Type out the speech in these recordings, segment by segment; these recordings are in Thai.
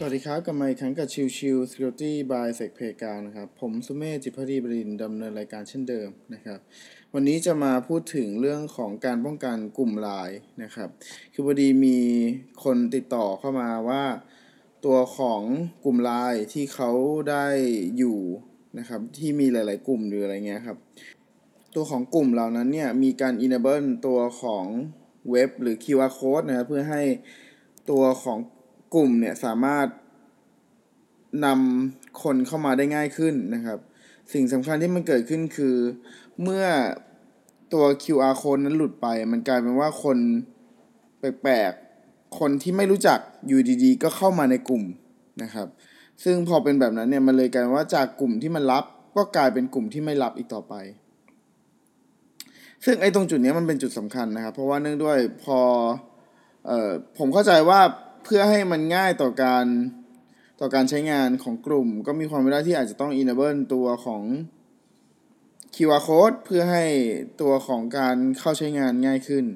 สวัสดีครับกลับมาอีกครั้งกับชิวชิว Security by s e c p a y กานะครับผมสุเมธจิตพดีบรินดำเนินรายการเช่นเดิมนะครับวันนี้จะมาพูดถึงเรื่องของการป้องกันกลุ่มไลน์นะครับคือพอดีมีคนติดต่อเข้ามาว่า ตัวของกลุ่มไลน์ที่เขาได้อยู่นะครับที่มีหลาย ๆ กลุ่มหรืออะไรเงี้ยครับตัวของกลุ่มเหล่านั้นเนี่ยมีการ enable ตัวของเว็บหรือ QR code นะครับเพื่อให้ตัวของ กลุ่มเนี่ยสามารถนำคนเข้ามาได้ง่ายขึ้นนะครับ สิ่งสำคัญที่มันเกิดขึ้นคือ เมื่อตัว QR code นั้นหลุดไป มันกลายเป็นว่าคนแปลกๆ คนที่ไม่รู้จักอยู่ดีๆ ก็เข้ามาในกลุ่มนะครับ ซึ่งพอเป็นแบบนั้นเนี่ยมันเลยกลายว่าจากกลุ่มที่มันรับก็กลายเป็นกลุ่มที่ไม่รับอีกต่อไป ซึ่งไอ้ตรงจุดนี้มันเป็นจุดสำคัญนะครับ เพราะว่าเนื่องด้วยพอเอ่อผมเข้าใจว่า พื่อให้มันง่ายต่อการต่อการใช้งานของกลุ่ม ก็มีความเป็นไปได้ที่อาจจะต้อง enable ตัวของ QR code เพื่อให้ตัวของการเข้าใช้งานง่ายขึ้น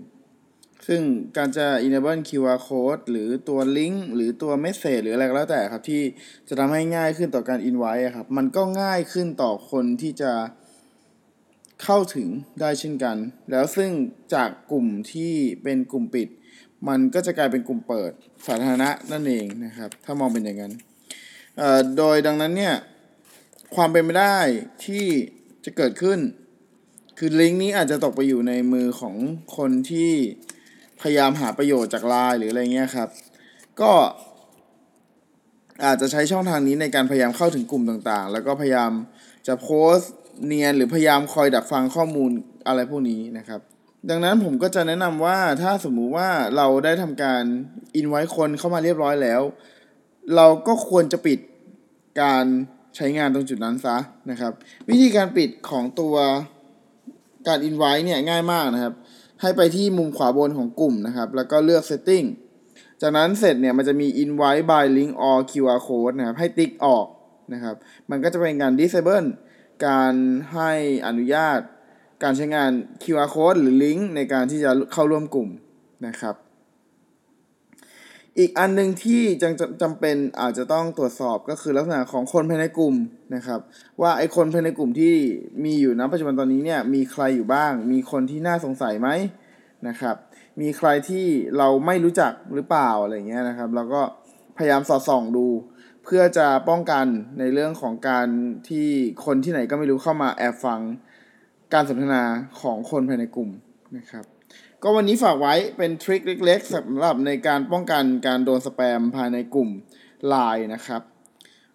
ซึ่งการจะ enable QR code หรือตัวลิงก์หรือตัว message หรืออะไรก็แล้วแต่ครับ ที่จะทำให้ง่ายขึ้นต่อการ invite ครับ มันก็ง่ายขึ้นต่อคนที่จะเข้าถึงได้เช่นกัน แล้วซึ่งจากกลุ่มที่เป็นกลุ่มปิด มันก็จะกลายเป็นกลุ่มเปิดสาธารณะนั่นเองนะครับ ถ้ามองเป็นอย่างนั้นโดยดังนั้นเนี่ยความเป็นไปได้ที่จะเกิดขึ้น คือลิงก์นี้อาจจะตกไปอยู่ในมือของคนที่พยายามหาประโยชน์จากไลน์หรืออะไรเงี้ยครับ ก็อาจจะใช้ช่องทางนี้ในการพยายามเข้าถึงกลุ่มต่างๆ แล้วก็พยายามจะโพสเนียนหรือพยายามคอยดักฟังข้อมูลอะไรพวกนี้นะครับ ดังนั้นผมก็จะแนะนำว่าถ้าสมมุติว่าเราได้ทำการอินไว้คนเข้ามาเรียบร้อยแล้ว เราก็ควรจะปิดการใช้งานตรงจุดนั้นซะนะครับ วิธีการปิดของตัวการอินไว้เนี่ยง่ายมากนะครับ ให้ไปที่มุมขวาบนของกลุ่มนะครับ แล้วก็เลือก setting จากนั้นเสร็จเนี่ยมันจะมี invite by link or QR code นะครับ ให้ติ๊กออกนะครับ มันก็จะเป็นการ disable การให้อนุญาต การใช้งาน QR code หรือลิงก์ในการที่จะเข้าร่วมกลุ่มนะครับ อีกอันหนึ่งที่จำจำเป็นอาจจะต้องตรวจสอบก็คือลักษณะของคนภายในกลุ่มนะครับ ว่าไอคนภายในกลุ่มที่มีอยู่ณปัจจุบันตอนนี้เนี่ยมีใครอยู่บ้าง มีคนที่น่าสงสัยไหมนะครับ มีใครที่เราไม่รู้จักหรือเปล่าอะไรเงี้ยนะครับเราก็พยายามสอดส่องดูเพื่อจะป้องกันในเรื่องของการที่คนที่ไหนก็ไม่รู้เข้ามาแอบฟัง การสนทนาของคนภายในกลุ่มนะครับก็วันนี้ฝากไว้เป็นทริคเล็กๆสำหรับในการป้องกันการโดนสแปมภายในกลุ่ม Line นะครับ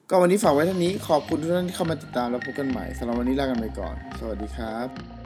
ก็วันนี้ฝากไว้เท่านี้ขอบคุณทุกท่านที่เข้ามาติดตามแล้วพบกันใหม่สำหรับวันนี้ลากันไปก่อน สวัสดีครับ